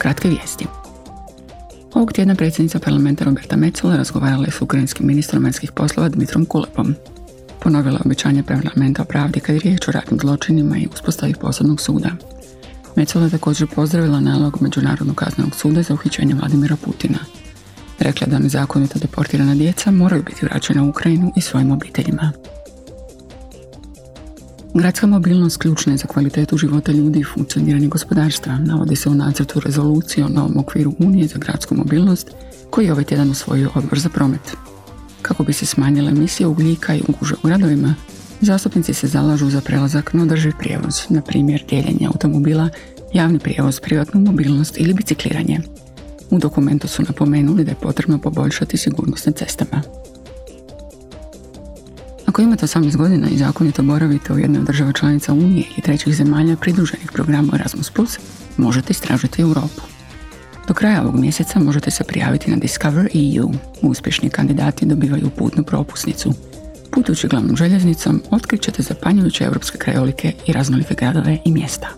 kratke vijesti. Ovog tjedna predsjednica parlamenta Roberta Metzola razgovarala je s ukrajinskim ministrom vanjskih poslova Dmitrom Kulepom. Ponovila je obećanje parlamenta o pravdi kad je riječ o ratnim zločinima i uspostavi posebnog suda. Metzola je također pozdravila nalog Međunarodnog kaznenog suda za uhićenje Vladimira Putina. Rekla je da nezakonito deportirana djeca moraju biti vraćena u Ukrajinu i svojim obiteljima. Gradska mobilnost ključna je za kvalitetu života ljudi i funkcioniranje gospodarstva, navodi se u nacrtu rezolucije o novom okviru Unije za gradsku mobilnost koji je ovaj tjedan usvojio odbor za promet. Kako bi se smanjile emisije ugljika i guže u gradovima, zastupnici se zalažu za prelazak na održiv prijevoz, na primjer dijeljenje automobila, javni prijevoz, privatnu mobilnost ili bicikliranje. U dokumentu su napomenuli da je potrebno poboljšati sigurnost na cestama. Ako imate 18 godina i zakonito boravite u jednoj od država članica Unije i trećih zemalja pridruženih programu Erasmus+, možete istražiti Europu. Do kraja ovog mjeseca možete se prijaviti na Discover EU. Uspješni kandidati dobivaju putnu propusnicu. Putujući glavnom željeznicom, otkrit ćete zapanjujuće europske krajolike i raznolike gradove i mjesta.